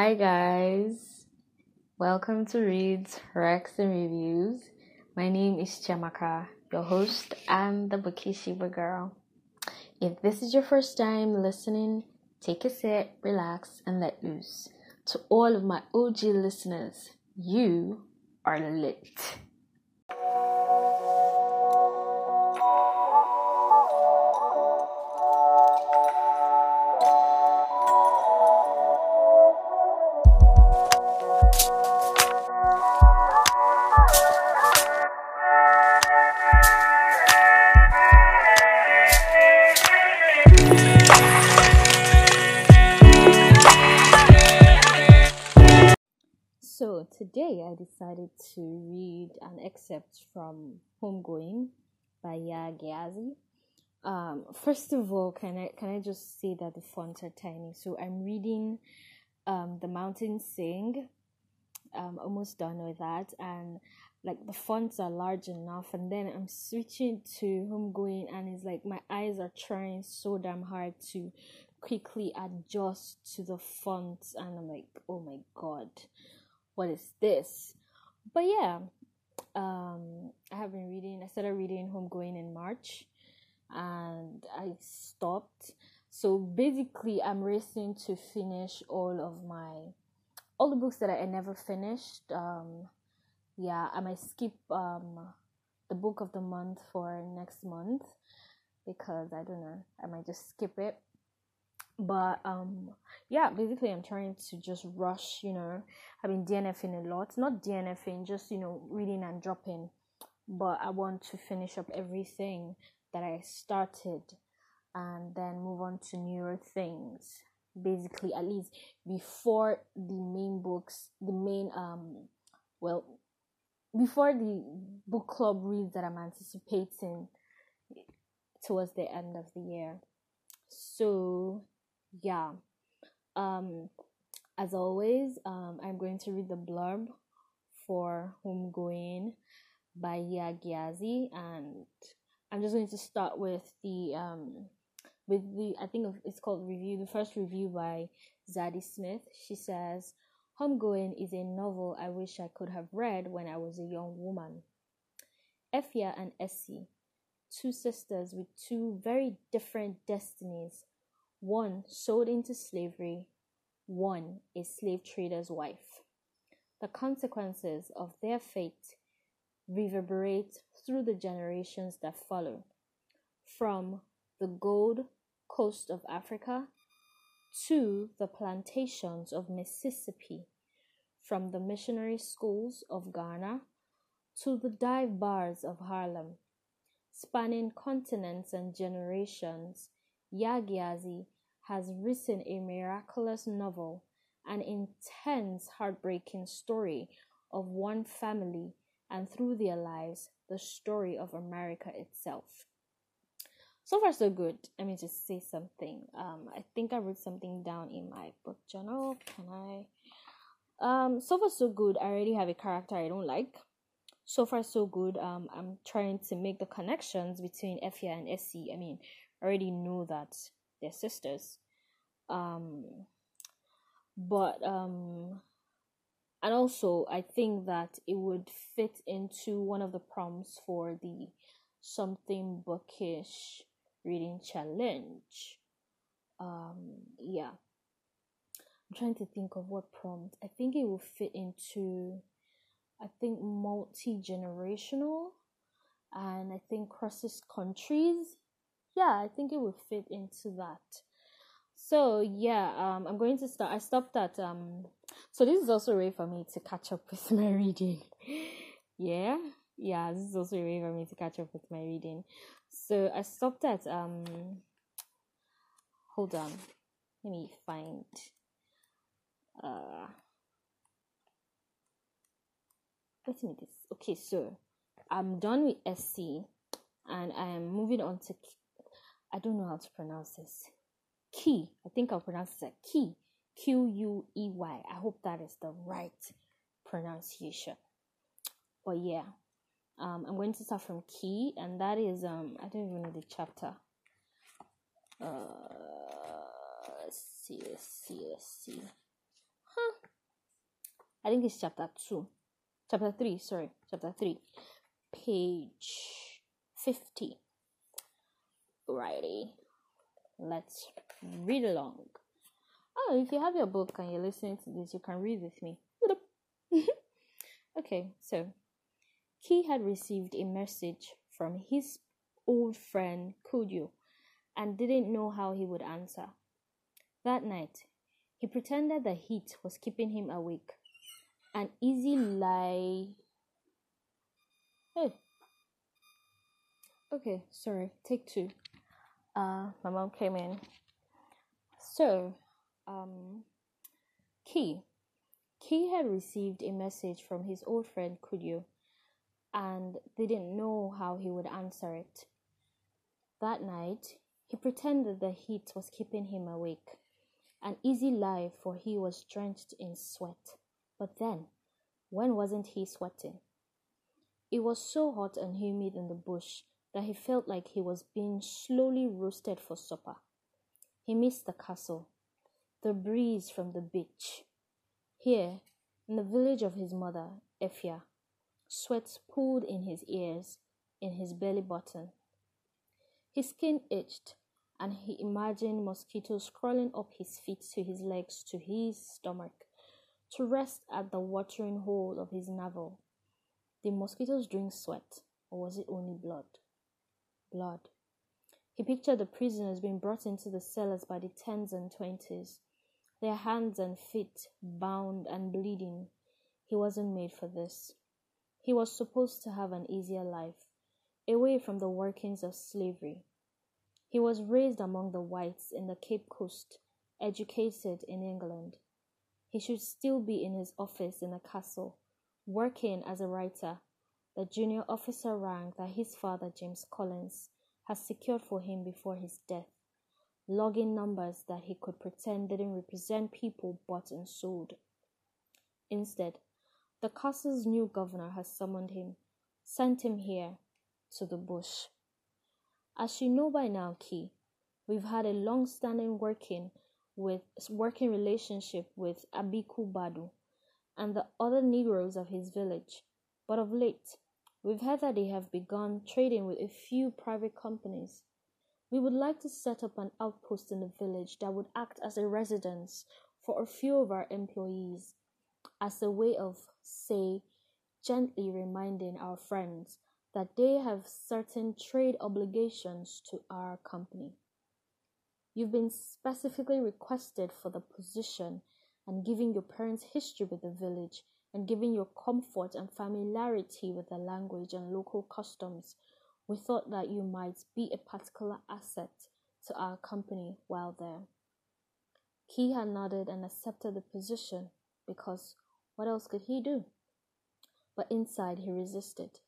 Hi guys, welcome to Reads, Recs and Reviews. My name is Chamaka, your host and the Bukishiba girl. If this is your first time listening, take a sit, relax, and let loose. To all of my OG listeners, you are lit. Excerpt from Homegoing by Yaa Gyasi. Um, first of all, can I can I just say that the fonts are tiny? So I'm reading um, The Mountain Sing. I'm almost done with that, and like the fonts are large enough. And then I'm switching to Homegoing, and it's like my eyes are trying so damn hard to quickly adjust to the fonts, and I'm like, oh my god what is this? But yeah, um, I have been reading. I started reading Homegoing in March, and I stopped. So basically, I'm racing to finish all of my all the books that I, never finished. Um, yeah, I might skip um the book of the month for next month because I don't know. I might just skip it but um yeah basically i'm trying to just rush you know. I've been dnfing a lot. Not dnfing just you know reading and dropping. But i want to finish up everything that i started and then move on to newer things. Basically at least before the main books the main um well before the book club reads that i'm anticipating towards the end of the year. So yeah. Um as always um i'm going to read the blurb for homegoing by Yaa Gyasi and i'm just going to start with the um with the i think it's called review the first review by zadie smith. She says homegoing is a novel i wish i could have read when i was a young woman. Effia and Esi two sisters with two very different destinies one sold into slavery, one a slave trader's wife. The consequences of their fate reverberate through the generations that follow, from the Gold Coast of Africa to the plantations of Mississippi, from the missionary schools of Ghana to the dive bars of Harlem. Spanning continents and generations, Yaa Gyasi has written a miraculous novel, an intense, heartbreaking story of one family and through their lives, the story of America itself. So far, so good. Let me just say something. Um, I think I wrote something down in my book journal. Can I? Um, so far, so good. I already have a character I don't like. So far, so good. Um, I'm trying to make the connections between Effia and Esi. I mean, already know that they're sisters. Um, but um, and also I think that it would fit into one of the prompts for the something bookish reading challenge. Um, yeah. I'm trying to think of what prompt. I think it will fit into I think multi generational and I think crosses countries yeah, I think it would fit into that. So yeah, um, I'm going to start. I stopped at um. So this is also a way for me to catch up with my reading. yeah, yeah, this is also a way for me to catch up with my reading. So I stopped at um. Hold on, let me find. Uh. Wait a minute. Okay, so I'm done with Esi, and I am moving on to I don't know how to pronounce this. Key. I think I'll pronounce it key. Q U E Y. I hope that is the right pronunciation. But yeah, um, I'm going to start from key, and that is um, I don't even know the chapter. Uh, let's see, let's see, let's see. Huh? I think it's chapter 2. Chapter 3, sorry, chapter 3. Page 50. Righty. Let's read along. Oh, if you have your book and you're listening to this, you can read with me. okay, so he had received a message from his old friend Kudio and didn't know how he would answer. That night, he pretended the heat was keeping him awake. An easy lie. Hey. Okay, sorry. Take two. Uh, my mom came in. So, um, Key. Key had received a message from his old friend Kudio and they didn't know how he would answer it. That night, he pretended the heat was keeping him awake. An easy lie, for he was drenched in sweat. But then, when wasn't he sweating? It was so hot and humid in the bush that he felt like he was being slowly roasted for supper. He missed the castle, the breeze from the beach. Here, in the village of his mother, Effia, sweat pooled in his ears, in his belly button. His skin itched, and he imagined mosquitoes crawling up his feet to his legs to his stomach to rest at the watering hole of his navel. Did mosquitoes drink sweat, or was it only blood? Blood. He pictured the prisoners being brought into the cellars by the tens and twenties, their hands and feet bound and bleeding. He wasn't made for this. He was supposed to have an easier life, away from the workings of slavery. He was raised among the whites in the Cape Coast, educated in England. He should still be in his office in the castle, working as a writer, the junior officer rank that his father, James Collins, had secured for him before his death, logging numbers that he could pretend didn't represent people bought and sold. Instead, the castle's new governor has summoned him, sent him here to the bush. As you know by now, Key, we've had a long-standing working with working relationship with Abeeku Badu and the other Negroes of his village, but of late, we've heard that they have begun trading with a few private companies. We would like to set up an outpost in the village that would act as a residence for a few of our employees, as a way of, say, gently reminding our friends that they have certain trade obligations to our company. You've been specifically requested for the position and giving your parents' history with the village and given your comfort and familiarity with the language and local customs, we thought that you might be a particular asset to our company while there. Key had nodded and accepted the position because what else could he do? But inside he resisted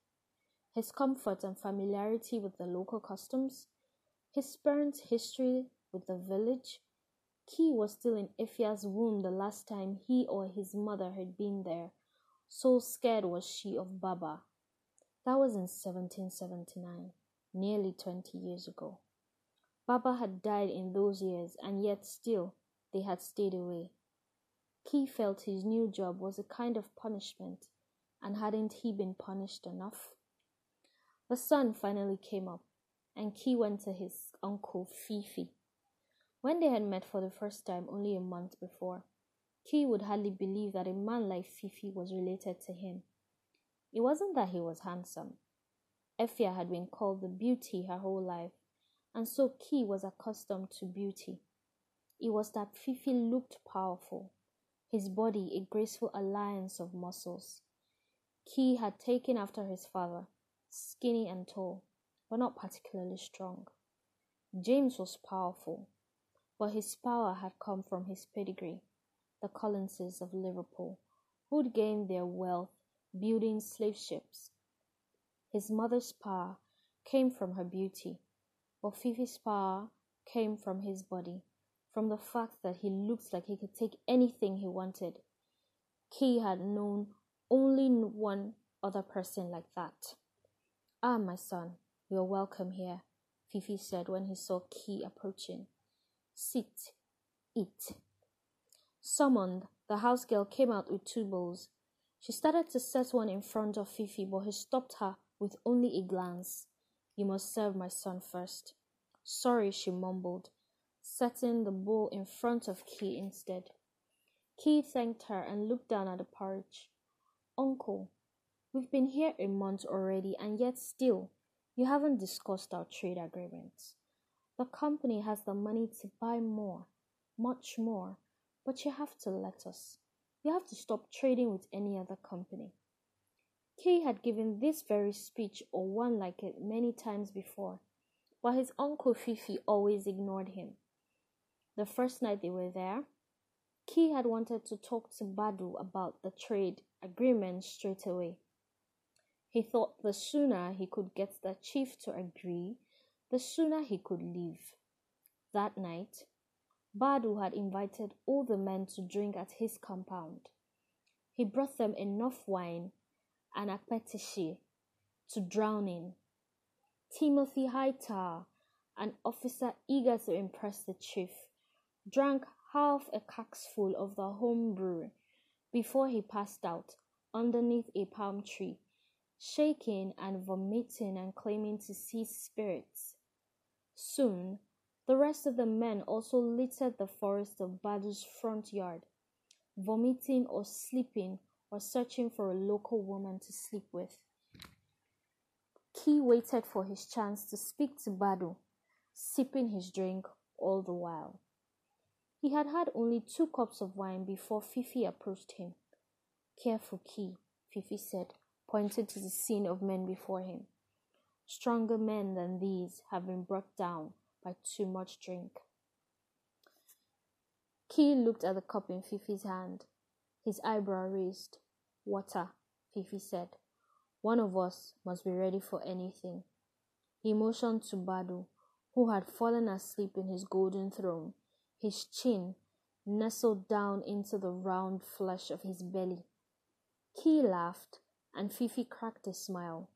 his comfort and familiarity with the local customs, his parents' history with the village. Key was still in Effia's womb the last time he or his mother had been there. So scared was she of Baba. That was in 1779, nearly 20 years ago. Baba had died in those years, and yet still they had stayed away. Key felt his new job was a kind of punishment, and hadn't he been punished enough? The sun finally came up, and Key went to his uncle Fifi. When they had met for the first time only a month before, Key would hardly believe that a man like Fifi was related to him. It wasn't that he was handsome. Effia had been called the beauty her whole life, and so Key was accustomed to beauty. It was that Fifi looked powerful, his body a graceful alliance of muscles. Key had taken after his father, skinny and tall, but not particularly strong. James was powerful, but his power had come from his pedigree, the Collinses of Liverpool, who'd gained their wealth building slave ships. His mother's power came from her beauty, but Fifi's power came from his body, from the fact that he looked like he could take anything he wanted. Key had known only one other person like that. Ah, my son, you are welcome here, Fifi said when he saw Key approaching. Sit, eat. Summoned the house girl came out with two bowls. She started to set one in front of Fifi, but he stopped her with only a glance. You must serve my son first. Sorry, she mumbled, setting the bowl in front of Key instead. Key thanked her and looked down at the porridge. Uncle, we've been here a month already, and yet still you haven't discussed our trade agreements. The company has the money to buy more, much more, but you have to let us. You have to stop trading with any other company. Kay had given this very speech or one like it many times before, but his uncle Fifi always ignored him. The first night they were there, Key had wanted to talk to Badu about the trade agreement straight away. He thought the sooner he could get the chief to agree, the sooner he could leave. That night, Badu had invited all the men to drink at his compound. He brought them enough wine and akpeteshie to drown in. Timothy Hightower, an officer eager to impress the chief, drank half a caskful of the home brew before he passed out underneath a palm tree, shaking and vomiting and claiming to see spirits. Soon, the rest of the men also littered the forest of Badu's front yard, vomiting or sleeping or searching for a local woman to sleep with. Key waited for his chance to speak to Badu, sipping his drink all the while. He had had only two cups of wine before Fifi approached him. Careful, Key, Fifi said, pointing to the scene of men before him. Stronger men than these have been brought down by too much drink. Key looked at the cup in Fifi's hand, his eyebrow raised. Water, Fifi said. One of us must be ready for anything. He motioned to Badu, who had fallen asleep in his golden throne his chin nestled down into the round flesh of his belly. Key laughed, and Fifi cracked a smile,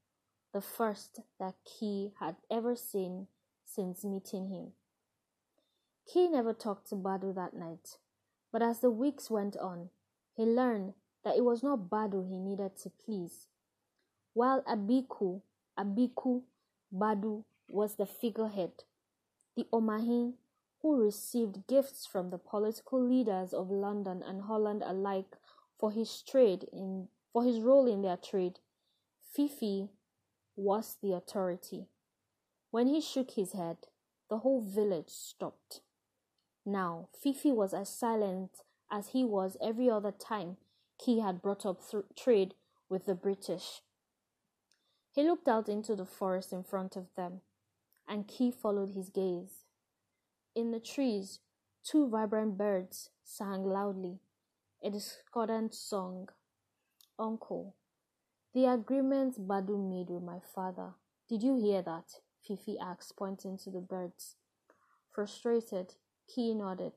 the first that Key had ever seen since meeting him. Key never talked to Badu that night, but as the weeks went on, he learned that it was not Badu he needed to please. While Abeeku, Abeeku Badu was the figurehead, the Omanhene who received gifts from the political leaders of London and Holland alike for his trade in for his role in their trade. Fifi was the authority. When he shook his head, the whole village stopped. Now, Fifi was as silent as he was every other time Key had brought up th- trade with the British. He looked out into the forest in front of them, and Key followed his gaze. In the trees, two vibrant birds sang loudly a discordant song. Uncle, the agreement Badu made with my father. Did you hear that? Fifi asked, pointing to the birds. Frustrated, Key nodded.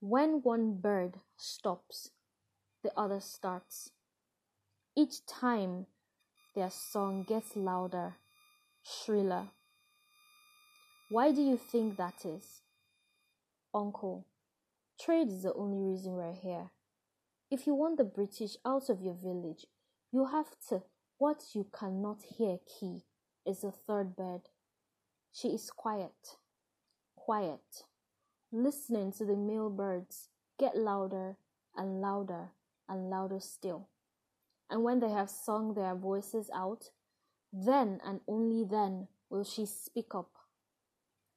When one bird stops, the other starts. Each time their song gets louder, shriller. Why do you think that is? Uncle, trade is the only reason we're here. If you want the British out of your village, you have to. What you cannot hear, Key, is the third bird. She is quiet, quiet, listening to the male birds get louder and louder and louder still. And when they have sung their voices out, then and only then will she speak up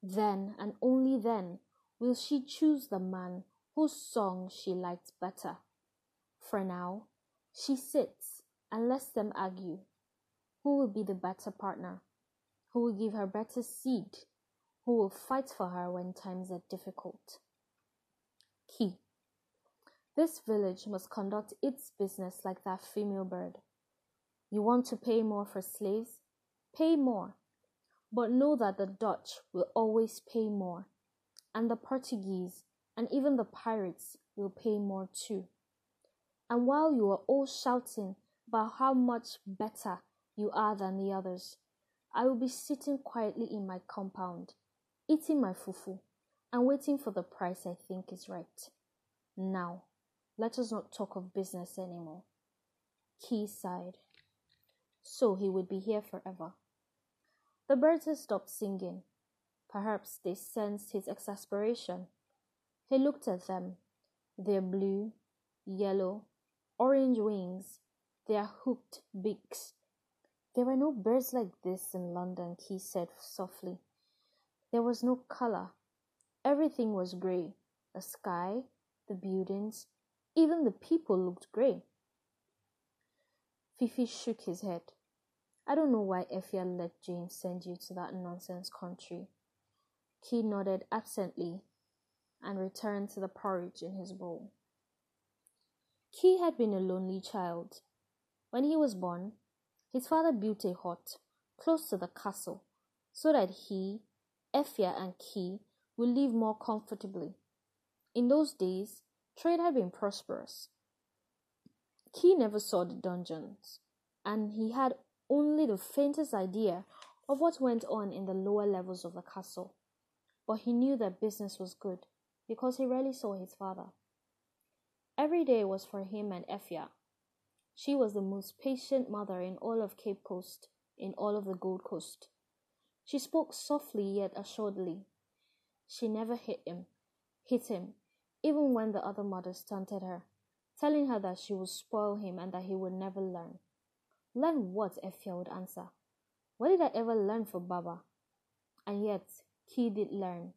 then and only then will she choose the man whose song she liked better. For now, she sits and lets them argue. Who will be the better partner? Who will give her better seed? Who will fight for her when times are difficult? Key. This village must conduct its business like that female bird. You want to pay more for slaves? Pay more. But know that the Dutch will always pay more, and the Portuguese and even the pirates will pay more too. And while you are all shouting about how much better you are than the others, I will be sitting quietly in my compound, eating my fufu, and waiting for the price I think is right. Now, let us not talk of business anymore. Key sighed. So he would be here forever. The birds had stopped singing. Perhaps they sensed his exasperation. He looked at them, their blue, yellow, orange wings, their hooked beaks. There were no birds like this in London, he said softly. There was no color. Everything was grey. The sky, the buildings, even the people looked grey. Fifi shook his head. I don't know why Effia let James send you to that nonsense country. Key nodded absently and returned to the porridge in his bowl. Key had been a lonely child. When he was born, his father built a hut close to the castle so that he, Effia, and Key would live more comfortably. In those days, trade had been prosperous. Key never saw the dungeons, and he had only the faintest idea of what went on in the lower levels of the castle. But he knew that business was good because he rarely saw his father. Every day was for him and Effia. She was the most patient mother in all of Cape Coast, in all of the Gold Coast. She spoke softly yet assuredly. She never hit him, hit him, even when the other mothers taunted her, telling her that she would spoil him and that he would never learn. Learn what? Effia would answer. What did I ever learn for Baba? And yet, he did learn.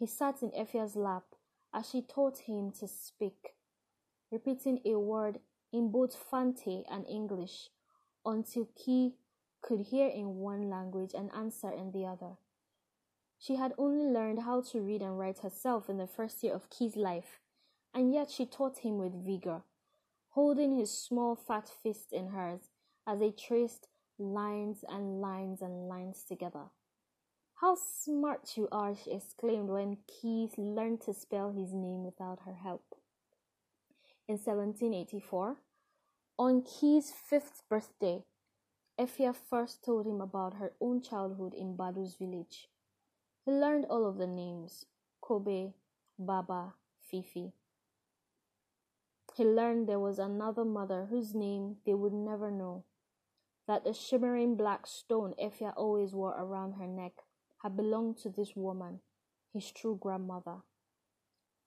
He sat in Effia's lap as she taught him to speak, repeating a word in both Fante and English until Key could hear in one language and answer in the other. She had only learned how to read and write herself in the first year of Key's life, and yet she taught him with vigor, holding his small fat fist in hers as they traced lines and lines and lines together. How smart you are, she exclaimed when Keith learned to spell his name without her help. In 1784, on Key's fifth birthday, Effia first told him about her own childhood in Badu's village. He learned all of the names Cobbe, Baba, Fifi. He learned there was another mother whose name they would never know that the shimmering black stone Effia always wore around her neck had belonged to this woman, his true grandmother.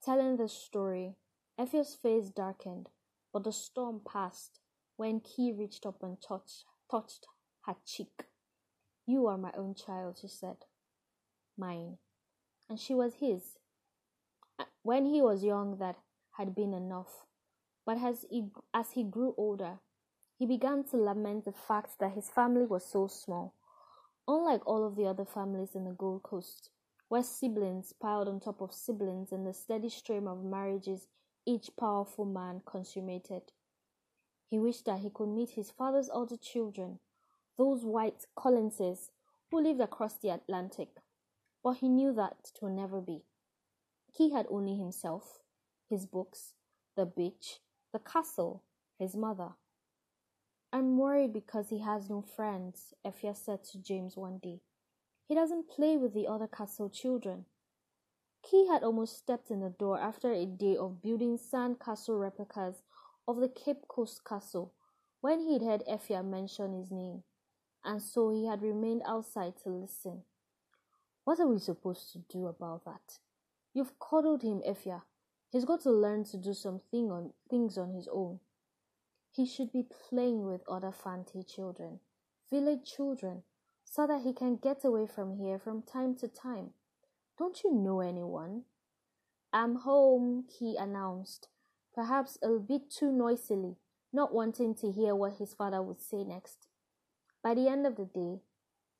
Telling the story, Effia's face darkened, but the storm passed when Key reached up and touched, touched her cheek. You are my own child, she said. Mine. And she was his. When he was young, that had been enough. But as he, as he grew older, he began to lament the fact that his family was so small. Unlike all of the other families in the Gold Coast, where siblings piled on top of siblings in the steady stream of marriages each powerful man consummated. He wished that he could meet his father's older children, those white Collinses who lived across the Atlantic, but he knew that it would never be. He had only himself, his books, the beach, the castle, his mother. I'm worried because he has no friends, Effia said to James one day. He doesn't play with the other castle children. Key had almost stepped in the door after a day of building sand castle replicas of the Cape Coast Castle when he'd heard Effia mention his name, and so he had remained outside to listen. What are we supposed to do about that? You've coddled him, Effia. He's got to learn to do some thing on, things on his own. He should be playing with other Fante children, village children, so that he can get away from here from time to time. Don't you know anyone? I'm home, he announced, perhaps a bit too noisily, not wanting to hear what his father would say next. By the end of the day,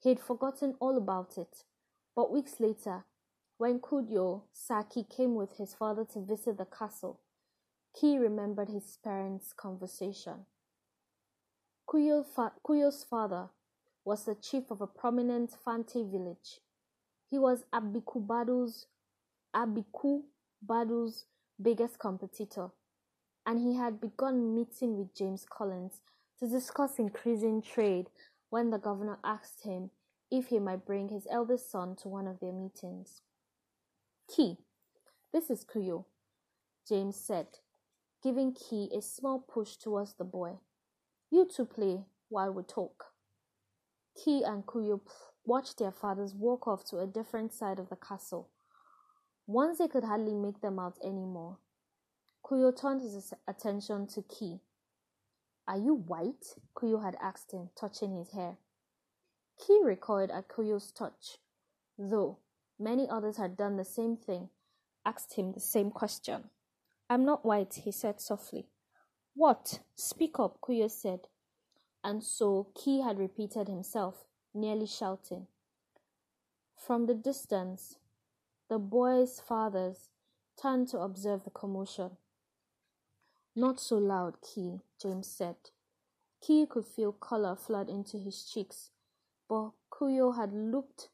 he'd forgotten all about it. But weeks later, when Kudio Saki came with his father to visit the castle, Key remembered his parents' conversation. Kuyo's father was the chief of a prominent Fante village. He was Abeeku Badu's, Abeeku Badu's biggest competitor, and he had begun meeting with James Collins to discuss increasing trade when the governor asked him if he might bring his eldest son to one of their meetings. Key, this is Kuyo. James said, giving Key a small push towards the boy. You two play while we talk. Key and Kuyo watched their fathers walk off to a different side of the castle. Once they could hardly make them out any more, Kuyo turned his attention to Key. Are you white? Kuyo had asked him, touching his hair. Key recoiled at Kuyo's touch, though many others had done the same thing, asked him the same question. I'm not white, he said softly. What? Speak up, Kuyo said. And so Key had repeated himself, nearly shouting. From the distance, the boys' fathers turned to observe the commotion. Not so loud, Key, James said. Key could feel color flood into his cheeks but Kuyo had looked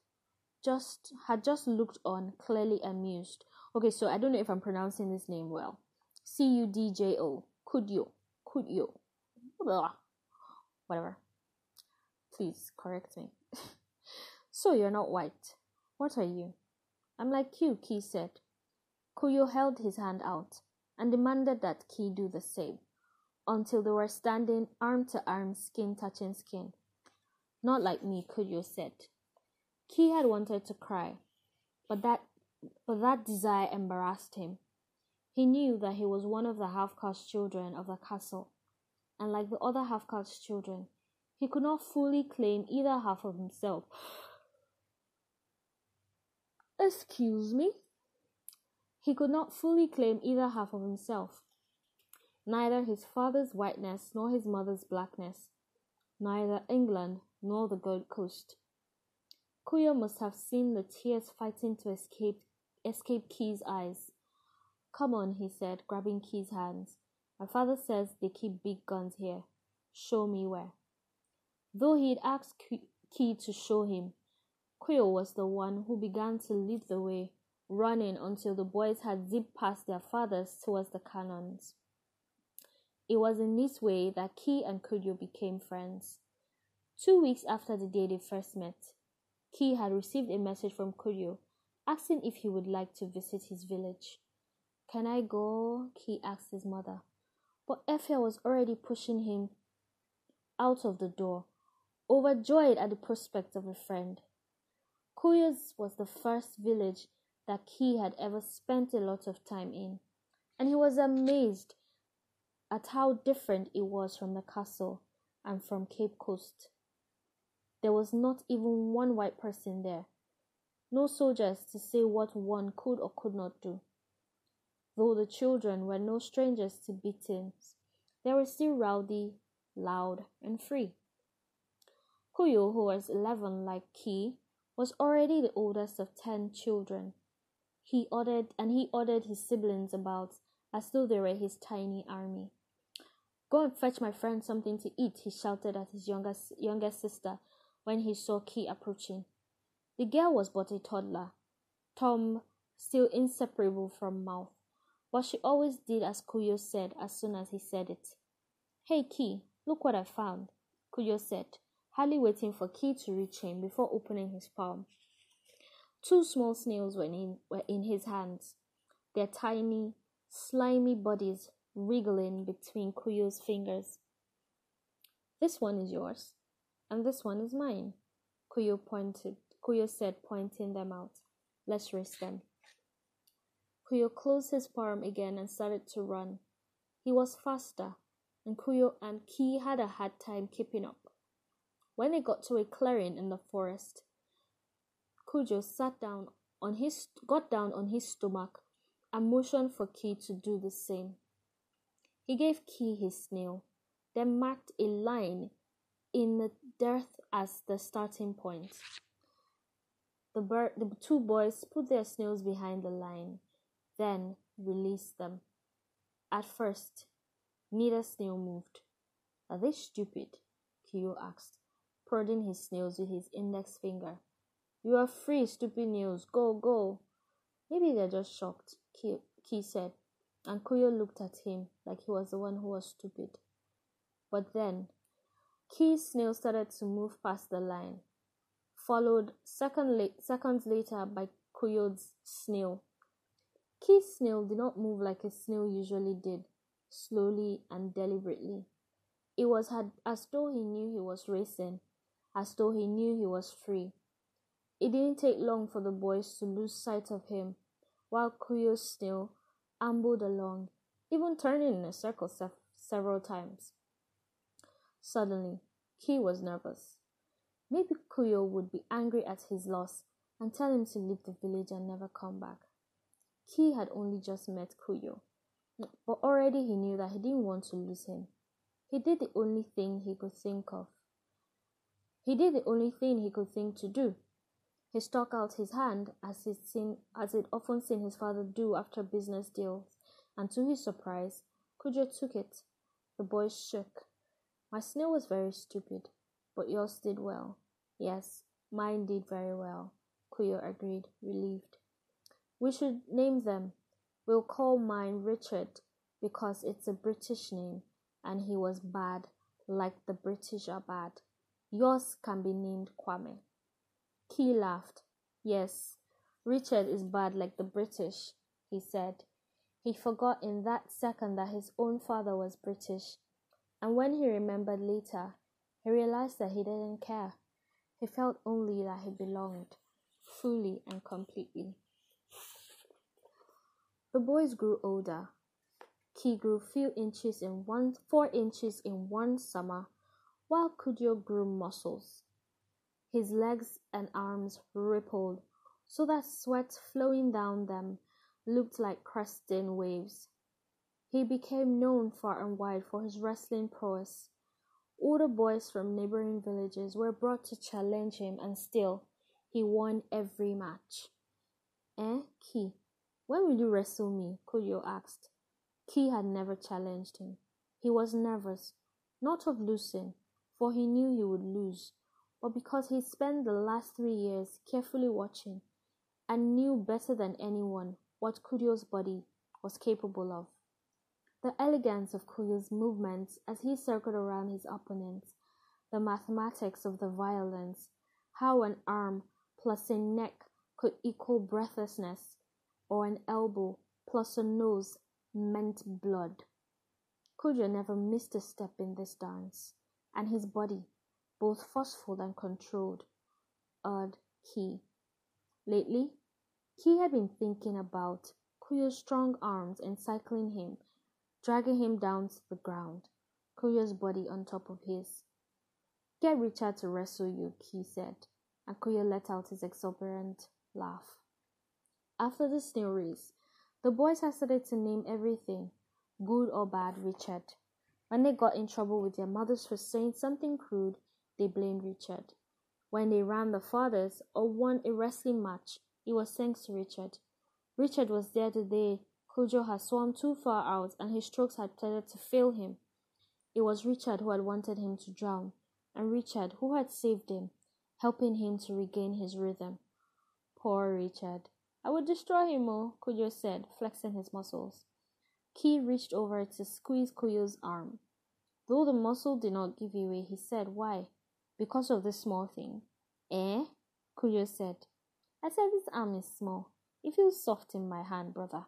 just had just looked on, clearly amused. Okay, so I don't know if I'm pronouncing this name well. C U D J O. Kudyo. Kudyo. Blah. Whatever. Please correct me. so you're not white. What are you? I'm like you, Key said. Kuyo held his hand out and demanded that Key do the same until they were standing arm to arm, skin touching skin. Not like me, Kuyo said. Key had wanted to cry, but that but that desire embarrassed him. He knew that he was one of the half caste children of the castle, and like the other half caste children, he could not fully claim either half of himself. Excuse me? He could not fully claim either half of himself, neither his father's whiteness nor his mother's blackness, neither England nor the Gold Coast. Kuyo must have seen the tears fighting to escape escape Key's eyes. Come on, he said, grabbing Key's hands. My father says they keep big guns here. Show me where. Though he'd asked Key to show him, Kuyo was the one who began to lead the way, running until the boys had zipped past their fathers towards the cannons. It was in this way that Key and Kuyo became friends. Two weeks after the day they first met, Key had received a message from Kuyo asking if he would like to visit his village. Can I go? Key asked his mother. But Effia was already pushing him out of the door, overjoyed at the prospect of a friend. Kuyo's was the first village that Key had ever spent a lot of time in, and he was amazed at how different it was from the castle and from Cape Coast. There was not even one white person there. No soldiers to say what one could or could not do. Though the children were no strangers to beatings, they were still rowdy, loud, and free. Kuyo, who was eleven like Ki, was already the oldest of ten children. He ordered and he ordered his siblings about as though they were his tiny army. Go and fetch my friend something to eat, he shouted at his youngest, youngest sister when he saw Ki approaching. The girl was but a toddler, Tom still inseparable from mouth, but she always did as Kuyo said as soon as he said it. Hey Ki, look what I found, Kuyo said, hardly waiting for Key to reach him before opening his palm. Two small snails were in, were in his hands, their tiny, slimy bodies wriggling between Kuyo's fingers. This one is yours, and this one is mine. Kuyo pointed. Kuyo said, pointing them out. Let's race them. Kuyo closed his palm again and started to run. He was faster, and Kuyo and Ki had a hard time keeping up. When they got to a clearing in the forest, Kujo sat down on his got down on his stomach and motioned for Ki to do the same. He gave Ki his snail, then marked a line in the dirt as the starting point. The, bird, the two boys put their snails behind the line, then released them. At first, neither snail moved. Are they stupid? Kyo asked, prodding his snails with his index finger. You are free, stupid nails. Go, go. Maybe they're just shocked, Ki said, and Kuyo looked at him like he was the one who was stupid. But then Key's snail started to move past the line, followed second la- seconds later by Kuyo's snail. Key's snail did not move like a snail usually did, slowly and deliberately. It was as though he knew he was racing, as though he knew he was free. It didn't take long for the boys to lose sight of him, while Kuyo's still ambled along, even turning in a circle se- several times. Suddenly, Key was nervous. Maybe Kuyo would be angry at his loss and tell him to leave the village and never come back. Key had only just met Kuyo, but already he knew that he didn't want to lose him. He did the only thing he could think of. He did the only thing he could think to do. He stuck out his hand as he'd seen as he'd often seen his father do after business deals, and to his surprise, Kuyo took it. The boy shook. My snail was very stupid, but yours did well. Yes, mine did very well, Kuyo agreed, relieved. We should name them. We'll call mine Richard because it's a British name and he was bad like the British are bad. Yours can be named Kwame. Key laughed. Yes, Richard is bad like the British, he said. He forgot in that second that his own father was British and when he remembered later, he realized that he didn't care. He felt only that he belonged, fully and completely. The boys grew older. Key grew few inches in one four inches in one summer, while Kuyo grew muscles. His legs and arms rippled, so that sweat flowing down them looked like cresting waves. He became known far and wide for his wrestling prowess. Older boys from neighboring villages were brought to challenge him, and still, he won every match. Eh, Ki, when will you wrestle me? Kuyo asked. Ki had never challenged him. He was nervous, not of losing, for he knew he would lose, but because he spent the last three years carefully watching and knew better than anyone what Kuyo's body was capable of. The elegance of Kuyo's movements as he circled around his opponent, the mathematics of the violence, how an arm plus a neck could equal breathlessness, or an elbow plus a nose meant blood. Kuyo never missed a step in this dance, and his body, both forceful and controlled, awed Key. Lately, Key had been thinking about Kuyo's strong arms encircling him dragging him down to the ground, Kuyo's body on top of his. Get Richard to wrestle you, Key said, and Kuyo let out his exuberant laugh. After the snail race, the boys had started to name everything, good or bad, Richard. When they got in trouble with their mothers for saying something crude, they blamed Richard. When they ran the fathers or won a wrestling match, it was thanks to Richard. Richard was there the day Kuyo had swum too far out and his strokes had tended to fail him. It was Richard who had wanted him to drown, and Richard who had saved him, helping him to regain his rhythm. Poor Richard. I would destroy him, oh, Kuyo said, flexing his muscles. Key reached over to squeeze Kuyo's arm. Though the muscle did not give way, he said, Why? Because of this small thing. Eh? Kuyo said. I said this arm is small. It feels soft in my hand, brother.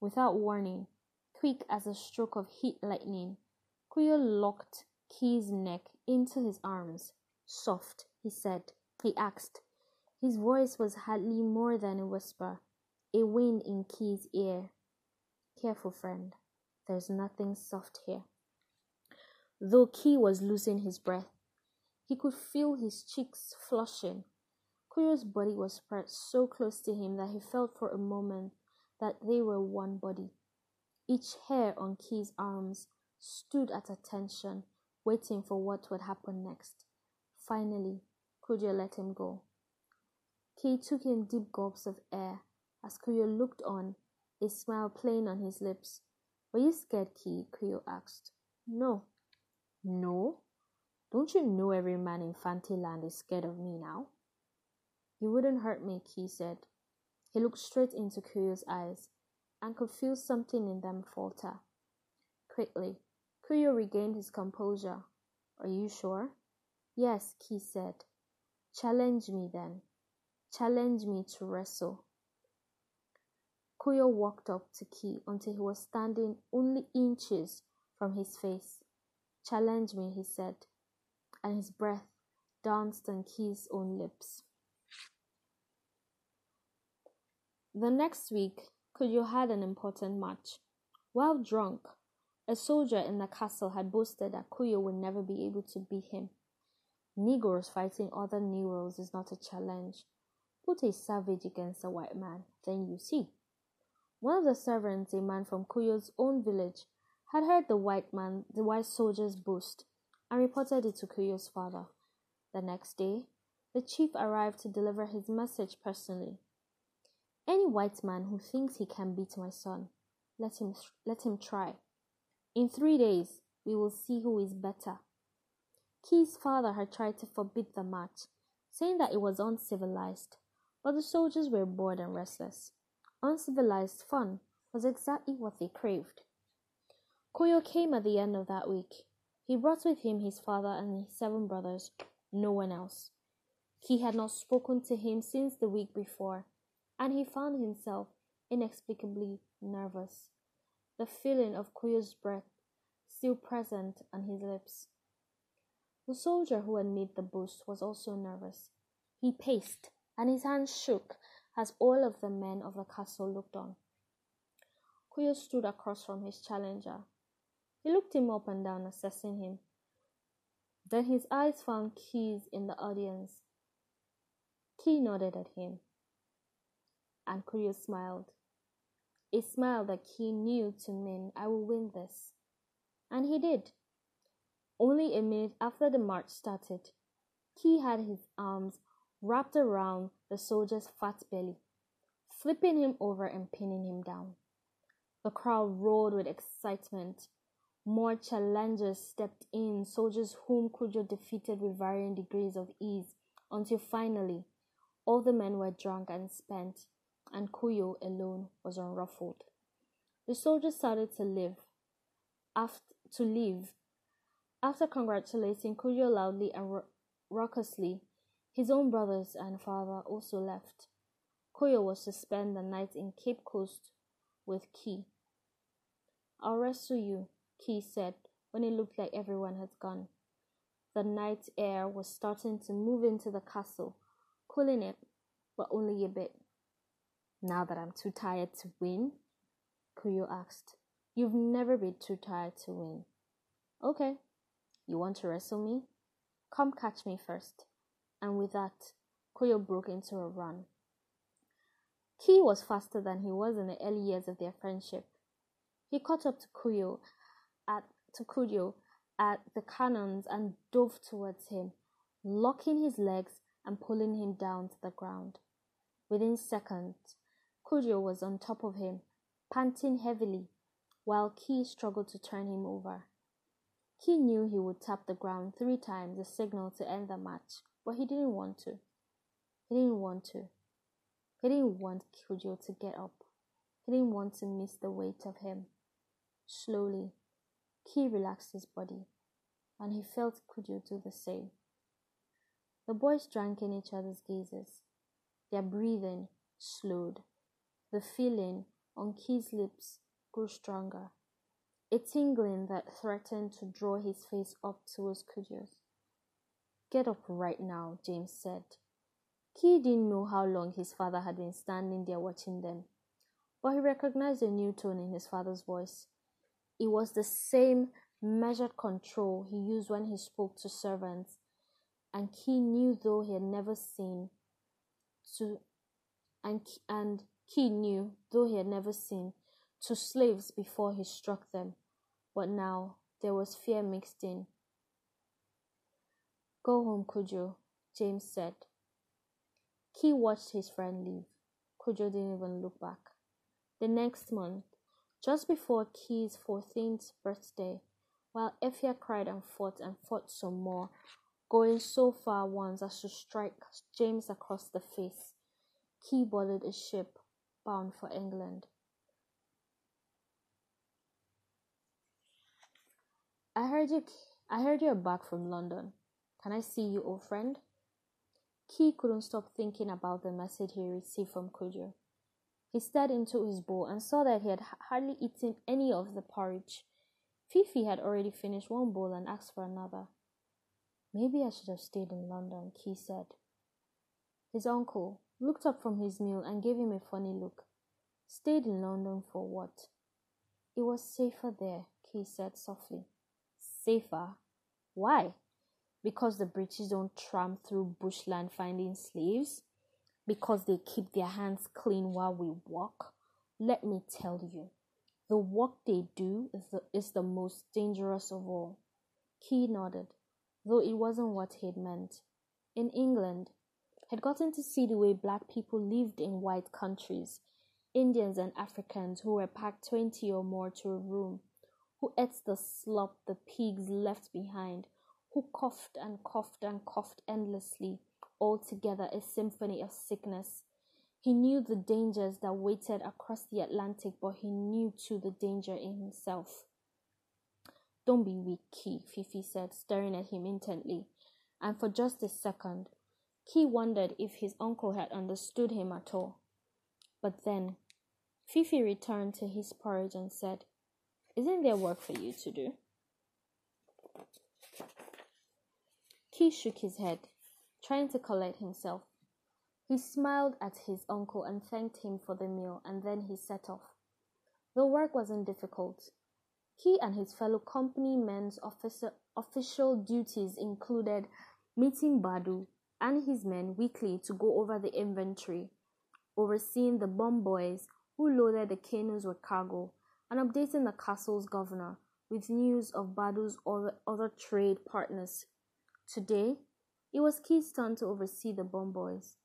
Without warning, quick as a stroke of heat lightning, Kuyo locked Key's neck into his arms. Soft, he said. He asked. His voice was hardly more than a whisper, a wind in Key's ear. Careful, friend. There's nothing soft here. Though Key was losing his breath, he could feel his cheeks flushing. Kuyo's body was spread so close to him that he felt for a moment that they were one body. Each hair on Key's arms stood at attention, waiting for what would happen next. Finally, Kuyo let him go. Key took in deep gulps of air as Kuyo looked on, a smile playing on his lips. Were you scared, Key? Kuyo asked. No. No? Don't you know every man in Fanteland is scared of me now? You wouldn't hurt me, Key said. He looked straight into Kuyo's eyes and could feel something in them falter. Quickly, Kuyo regained his composure. Are you sure? Yes, Key said. Challenge me then. Challenge me to wrestle. Kuyo walked up to Key until he was standing only inches from his face. Challenge me, he said, and his breath danced on Key's own lips. The next week, Kuyo had an important match. While drunk, a soldier in the castle had boasted that Kuyo would never be able to beat him. Negroes fighting other Negroes is not a challenge. Put a savage against a white man, then you see. One of the servants, a man from Cudjo's own village, had heard the white man, the white soldier's boast, and reported it to Cudjo's father. The next day, the chief arrived to deliver his message personally. Any white man who thinks he can beat my son, let him let him try. In three days, we will see who is better. Quey's father had tried to forbid the match, saying that it was uncivilized, but the soldiers were bored and restless. Uncivilized fun was exactly what they craved. Cudjo came at the end of that week. He brought with him his father and his seven brothers, no one else. He had not spoken to him since the week before, and he found himself inexplicably nervous, the feeling of Cudjo's breath still present on his lips. The soldier who had made the boast was also nervous. He paced, and his hands shook as all of the men of the castle looked on. Cudjo stood across from his challenger. He looked him up and down, assessing him. Then his eyes found Keys in the audience. Quey nodded at him, and Cudjo smiled. A smile that Quey knew to mean, I will win this. And he did. Only a minute after the march started, Quey had his arms wrapped around the soldier's fat belly, flipping him over and pinning him down. The crowd roared with excitement. More challengers stepped in, soldiers whom Cudjo defeated with varying degrees of ease, until finally all the men were drunk and spent, and Cudjo alone was unruffled. The soldiers started to live, after, to leave. After congratulating Cudjo loudly and raucously, his own brothers and father also left. Cudjo was to spend the night in Cape Coast with Quey. I'll rescue you, Quey said when it looked like everyone had gone. The night air was starting to move into the castle, cooling it, but only a bit. Now that I'm too tired to win? Cudjo asked. You've never been too tired to win. Okay. You want to wrestle me? Come catch me first and with that, Cudjo broke into a run. Quey was faster than he was in the early years of their friendship. He caught up to Cudjo at to Cudjo at the cannons and dove towards him, locking his legs and pulling him down to the ground. Within seconds, Cudjo was on top of him, panting heavily, while Quey struggled to turn him over. Quey knew he would tap the ground three times, a signal to end the match, but he didn't want to. He didn't want to. He didn't want Cudjo to get up. He didn't want to miss the weight of him. Slowly, Quey relaxed his body, and he felt Cudjo do the same. The boys drank in each other's gazes. Their breathing slowed. The feeling on Quey's lips grew stronger, a tingling that threatened to draw his face up towards Cudjo's. Get up right now, James said. Quey didn't know how long his father had been standing there watching them, but he recognized a new tone in his father's voice. It was the same measured control he used when he spoke to servants, and Quey knew though he had never seen to and and Quey knew though he had never seen to slaves before he struck them, but now there was fear mixed in. Go home, Cudjo, James said. Quey watched his friend leave. Cudjo didn't even look back. The next month, just before Quey's 14th birthday, while Effia cried and fought and fought some more, going so far once as to strike James across the face, Quey boarded a ship bound for England. I heard you. I heard you're back from London. Can I see you, old friend? Quey couldn't stop thinking about the message he received from Cudjo. He stared into his bowl and saw that he had hardly eaten any of the porridge. Fiifi had already finished one bowl and asked for another. Maybe I should have stayed in London, Quey said. His uncle looked up from his meal and gave him a funny look. Stayed in London for what? It was safer there, Quey said softly. Safer? Why? Because the British don't tramp through bushland finding slaves? Because they keep their hands clean while we walk? Let me tell you, the work they do is the, is the most dangerous of all. Quey nodded though it wasn't what he'd meant. In England, had gotten to see the way black people lived in white countries, Indians and Africans who were packed 20 or more to a room, who ate the slop the pigs left behind, who coughed and coughed and coughed endlessly, altogether a symphony of sickness. He knew the dangers that waited across the Atlantic, but he knew too the danger in himself. Don't be weak, Quey, Fiifi said, staring at him intently. And for just a second, Quey wondered if his uncle had understood him at all. But then, Fiifi returned to his porridge and said, Isn't there work for you to do? Quey shook his head, trying to collect himself. He smiled at his uncle and thanked him for the meal, and then he set off. The work wasn't difficult. He and his fellow company men's officer, official duties included meeting Badu and his men weekly to go over the inventory, overseeing the bomb boys who loaded the canoes with cargo, and updating the castle's governor with news of Badu's other, other trade partners. Today, it was Quey's turn to oversee the bomb boys.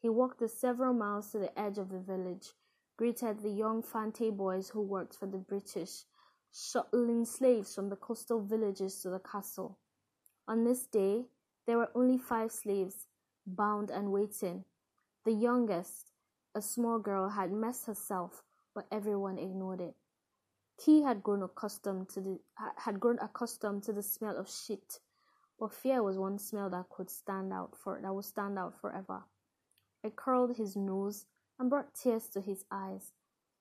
He walked the several miles to the edge of the village, greeted the young Fante boys who worked for the British, shuttling slaves from the coastal villages to the castle. On this day, there were only five slaves, bound and waiting. The youngest, a small girl, had messed herself, but everyone ignored it. Quey had grown accustomed to the had grown accustomed to the smell of shit, but fear was one smell that could stand out for that would stand out forever. It curled his nose and brought tears to his eyes,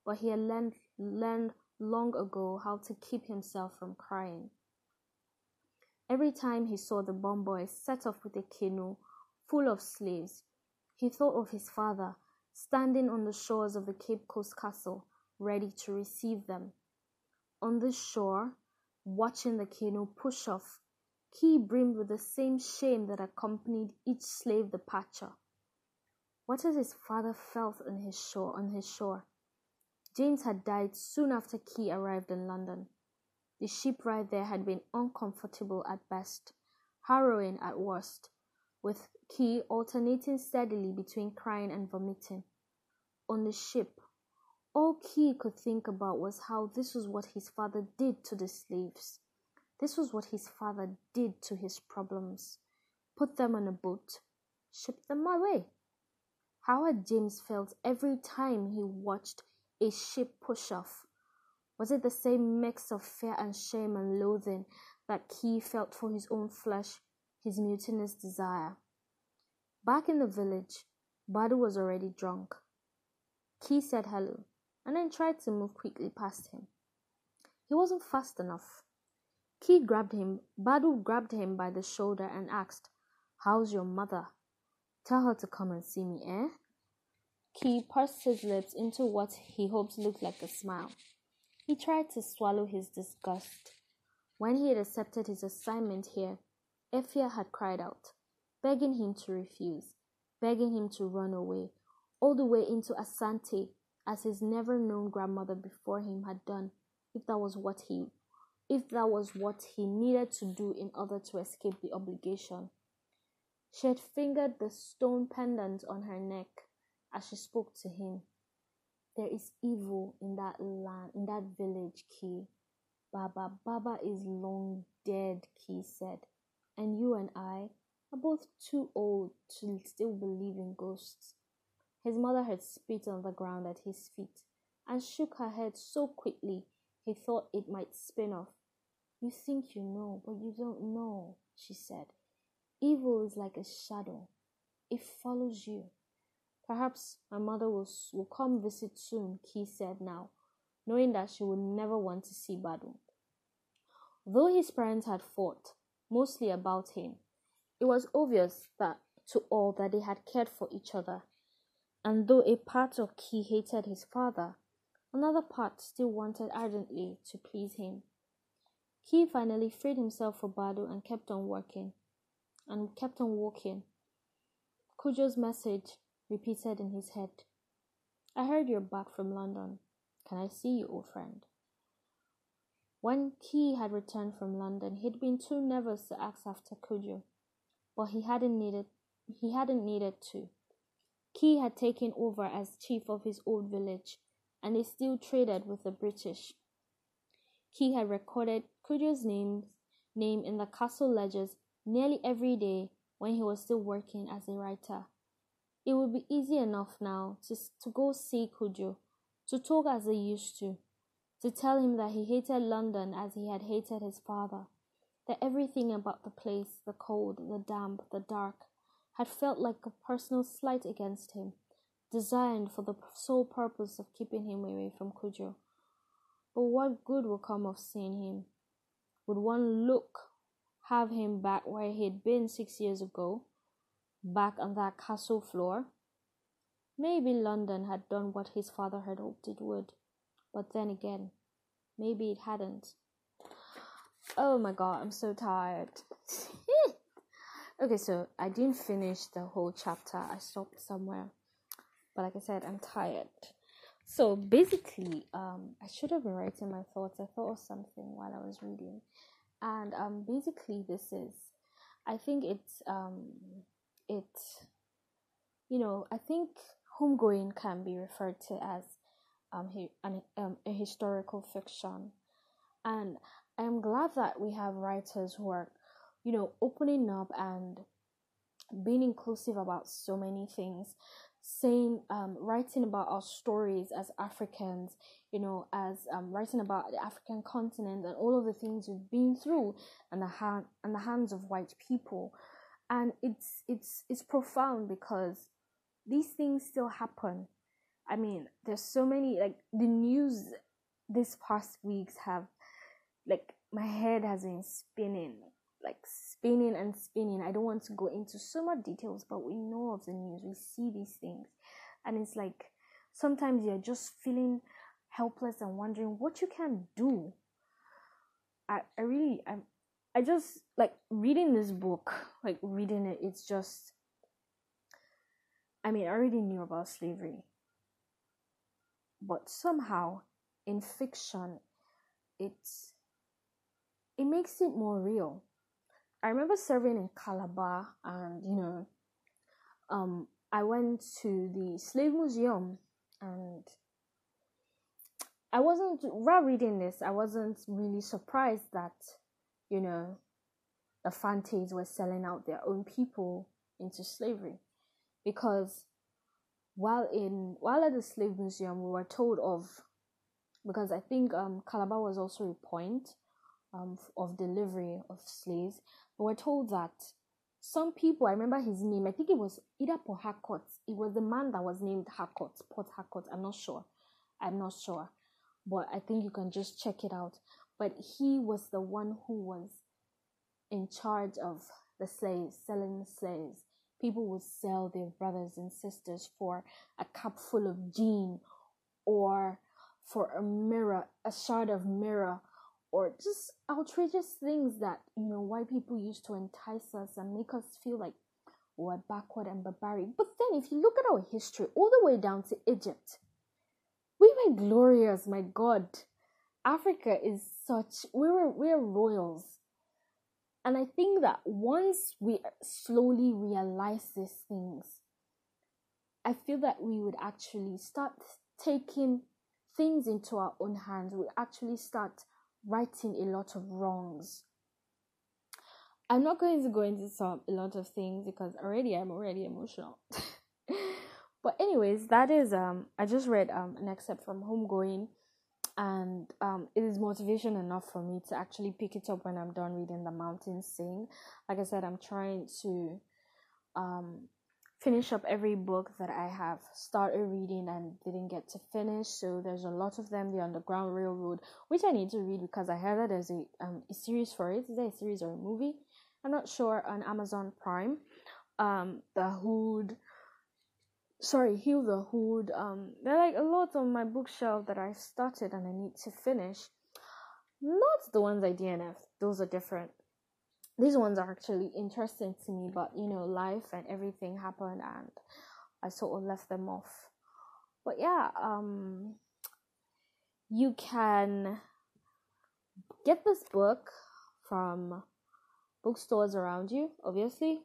but he had learned, learned long ago how to keep himself from crying. Every time he saw the bomb boys set off with a canoe full of slaves, he thought of his father standing on the shores of the Cape Coast Castle, ready to receive them. On the shore, watching the canoe push off, Quey brimmed with the same shame that accompanied each slave departure. What had his father felt on his shore on his shore? James had died soon after Quey arrived in London. The ship ride there had been uncomfortable at best, harrowing at worst, with Quey alternating steadily between crying and vomiting. On the ship, all Quey could think about was how this was what his father did to the slaves. This was what his father did to his problems. Put them on a boat, ship them away. How had James felt every time he watched a ship push off? Was it the same mix of fear and shame and loathing that Quey felt for his own flesh, his mutinous desire? Back in the village, Badu was already drunk. Quey said hello and then tried to move quickly past him. He wasn't fast enough. Quey grabbed him, Badu grabbed him by the shoulder and asked, How's your mother? Tell her to come and see me, eh? Quey pursed his lips into what he hoped looked like a smile. He tried to swallow his disgust. When he had accepted his assignment here, Effia had cried out, begging him to refuse, begging him to run away, all the way into Asante, as his never known grandmother before him had done, if that was what he if that was what he needed to do in order to escape the obligation. She had fingered the stone pendant on her neck as she spoke to him. There is evil in that land, in that village, Quey. Baba, Baba is long dead, Quey said, and you and I are both too old to still believe in ghosts. His mother had spit on the ground at his feet and shook her head so quickly he thought it might spin off. You think you know, but you don't know, she said. Evil is like a shadow, it follows you. Perhaps my mother will, will come visit soon, Quey said now, knowing that she would never want to see Badu. Though his parents had fought, mostly about him, it was obvious that to all that they had cared for each other. And though a part of Quey hated his father, another part still wanted ardently to please him. Quey finally freed himself for Badu and kept on working, and kept on walking. Cudjo's message repeated in his head. I heard you're back from London. Can I see you, old friend? When Quey had returned from London, he'd been too nervous to ask after Cudjo, but he hadn't needed he hadn't needed to. Quey had taken over as chief of his old village, and he still traded with the British. Quey had recorded Cudjo's name, name in the castle ledgers nearly every day when he was still working as a writer. It would be easy enough now to, to go see Cudjo, to talk as they used to, to tell him that he hated London as he had hated his father, that everything about the place, the cold, the damp, the dark, had felt like a personal slight against him, designed for the sole purpose of keeping him away from Cudjo. But what good would come of seeing him? Would one look have him back where he'd been six years ago, back on that castle floor? Maybe London had done what his father had hoped it would, but then again, maybe it hadn't. Oh my god, I'm so tired. Okay, so I didn't finish the whole chapter. I stopped somewhere. But like I said, I'm tired. So basically, um, I should have been writing my thoughts. I thought of something while I was reading. And um, basically, this is, I think it's, um, it, you know, I think homegoing can be referred to as um, an, um, a historical fiction. And I'm glad that we have writers who are you know, opening up and being inclusive about so many things, saying, um, writing about our stories as Africans, you know, as um, writing about the African continent and all of the things we've been through and the hand and the hands of white people, and it's it's it's profound because these things still happen. I mean, there's so many like the news this past weeks have like my head has been spinning like spinning and spinning. I don't want to go into so much details, but we know of the news, we see these things, and it's like sometimes you're just feeling helpless and wondering what you can do. I, I really I'm I just like reading this book, like reading it, it's just I mean, I already knew about slavery. But somehow in fiction it's it makes it more real I remember serving in Calabar, and you know, um, I went to the slave museum, and I wasn't while reading this. I wasn't really surprised that you know the Fantes were selling out their own people into slavery, because while in while at the slave museum, we were told of because I think um, Calabar was also a point um, of delivery of slaves But we were told that some people, I remember his name, I think it was either Port Harcourt, it was the man that was named Harcourt, Port Harcourt, I'm not sure. I'm not sure. But I think you can just check it out. But he was the one who was in charge of the slaves, selling slaves. People would sell their brothers and sisters for a cup full of gin or for a mirror, a shard of mirror or just outrageous things that you know white people used to entice us and make us feel like we're backward and barbaric. But then, if you look at our history, all the way down to Egypt, we were glorious. My God, Africa is such we were we're royals, and I think that once we slowly realize these things, I feel that we would actually start taking things into our own hands. We actually start righting a lot of wrongs. I'm not going to go into some a lot of things because already I'm already emotional. but anyways, that is um I just read um an excerpt from Homegoing and um it is motivation enough for me to actually pick it up when I'm done reading The Mountains Sing. Like I said, I'm trying to um finish up every book that I have started reading and didn't get to finish. So there's a lot of them. The Underground Railroad, which I need to read because I heard that there's a um a series for it. Is there a series or a movie? I'm not sure on Amazon Prime. Um, The Hood. Sorry, Heal the Hood. Um, there are like a lot on my bookshelf that I started and I need to finish. Not the ones I DNF. Those are different these ones are actually interesting to me, but you know, life and everything happened and I sort of left them off. But yeah, um you can get this book from bookstores around you, obviously.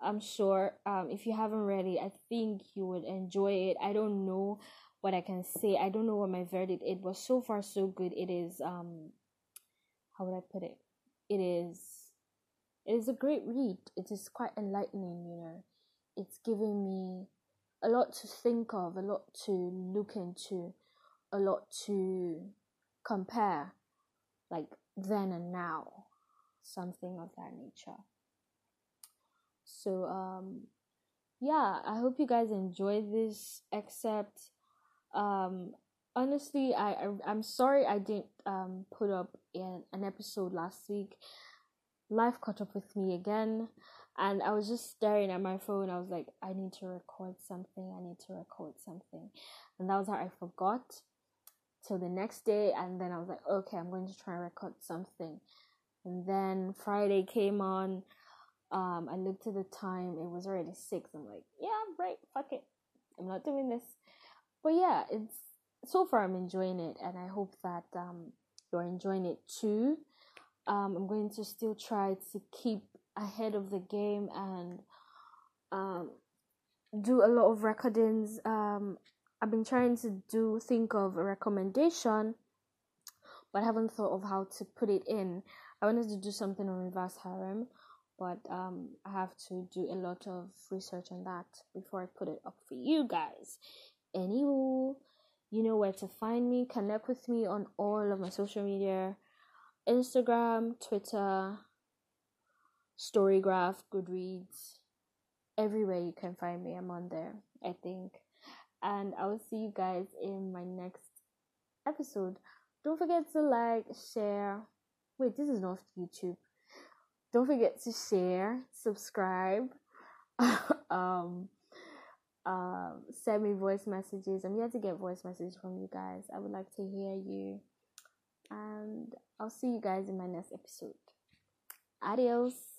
I'm sure um if you haven't read it, I think you would enjoy it. I don't know what I can say. I don't know what my verdict it was so far so good. It is um how would I put it? It is it is a great read. It is quite enlightening, you know. It's giving me a lot to think of, a lot to look into, a lot to compare, like then and now, something of that nature. So, um, yeah, I hope you guys enjoy this except um honestly I, I i'm sorry i didn't um put up in an episode last week life caught up with me again and I was just staring at my phone. I was like, I need to record something. I need to record something. And that was how I forgot till the next day. And then I was like, okay, I'm going to try and record something. And then Friday came on. Um, I looked at the time. It was already six. I'm like, yeah, right. Fuck it. I'm not doing this. But yeah, it's so far I'm enjoying it, and I hope that um you're enjoying it too um, I'm going to still try to keep ahead of the game and um, do a lot of recordings. Um, I've been trying to do think of a recommendation, but I haven't thought of how to put it in. I wanted to do something on reverse harem, but um, I have to do a lot of research on that before I put it up for you guys. Anywho, you know where to find me. Connect with me on all of my social media Instagram, Twitter, Storygraph, Goodreads, everywhere you can find me, I'm on there, I think. And I will see you guys in my next episode. Don't forget to like, share. Wait, this is not YouTube. Don't forget to share, subscribe, um, um, send me voice messages. I'm here to get voice messages from you guys. I would like to hear you and I'll see you guys in my next episode. Adios.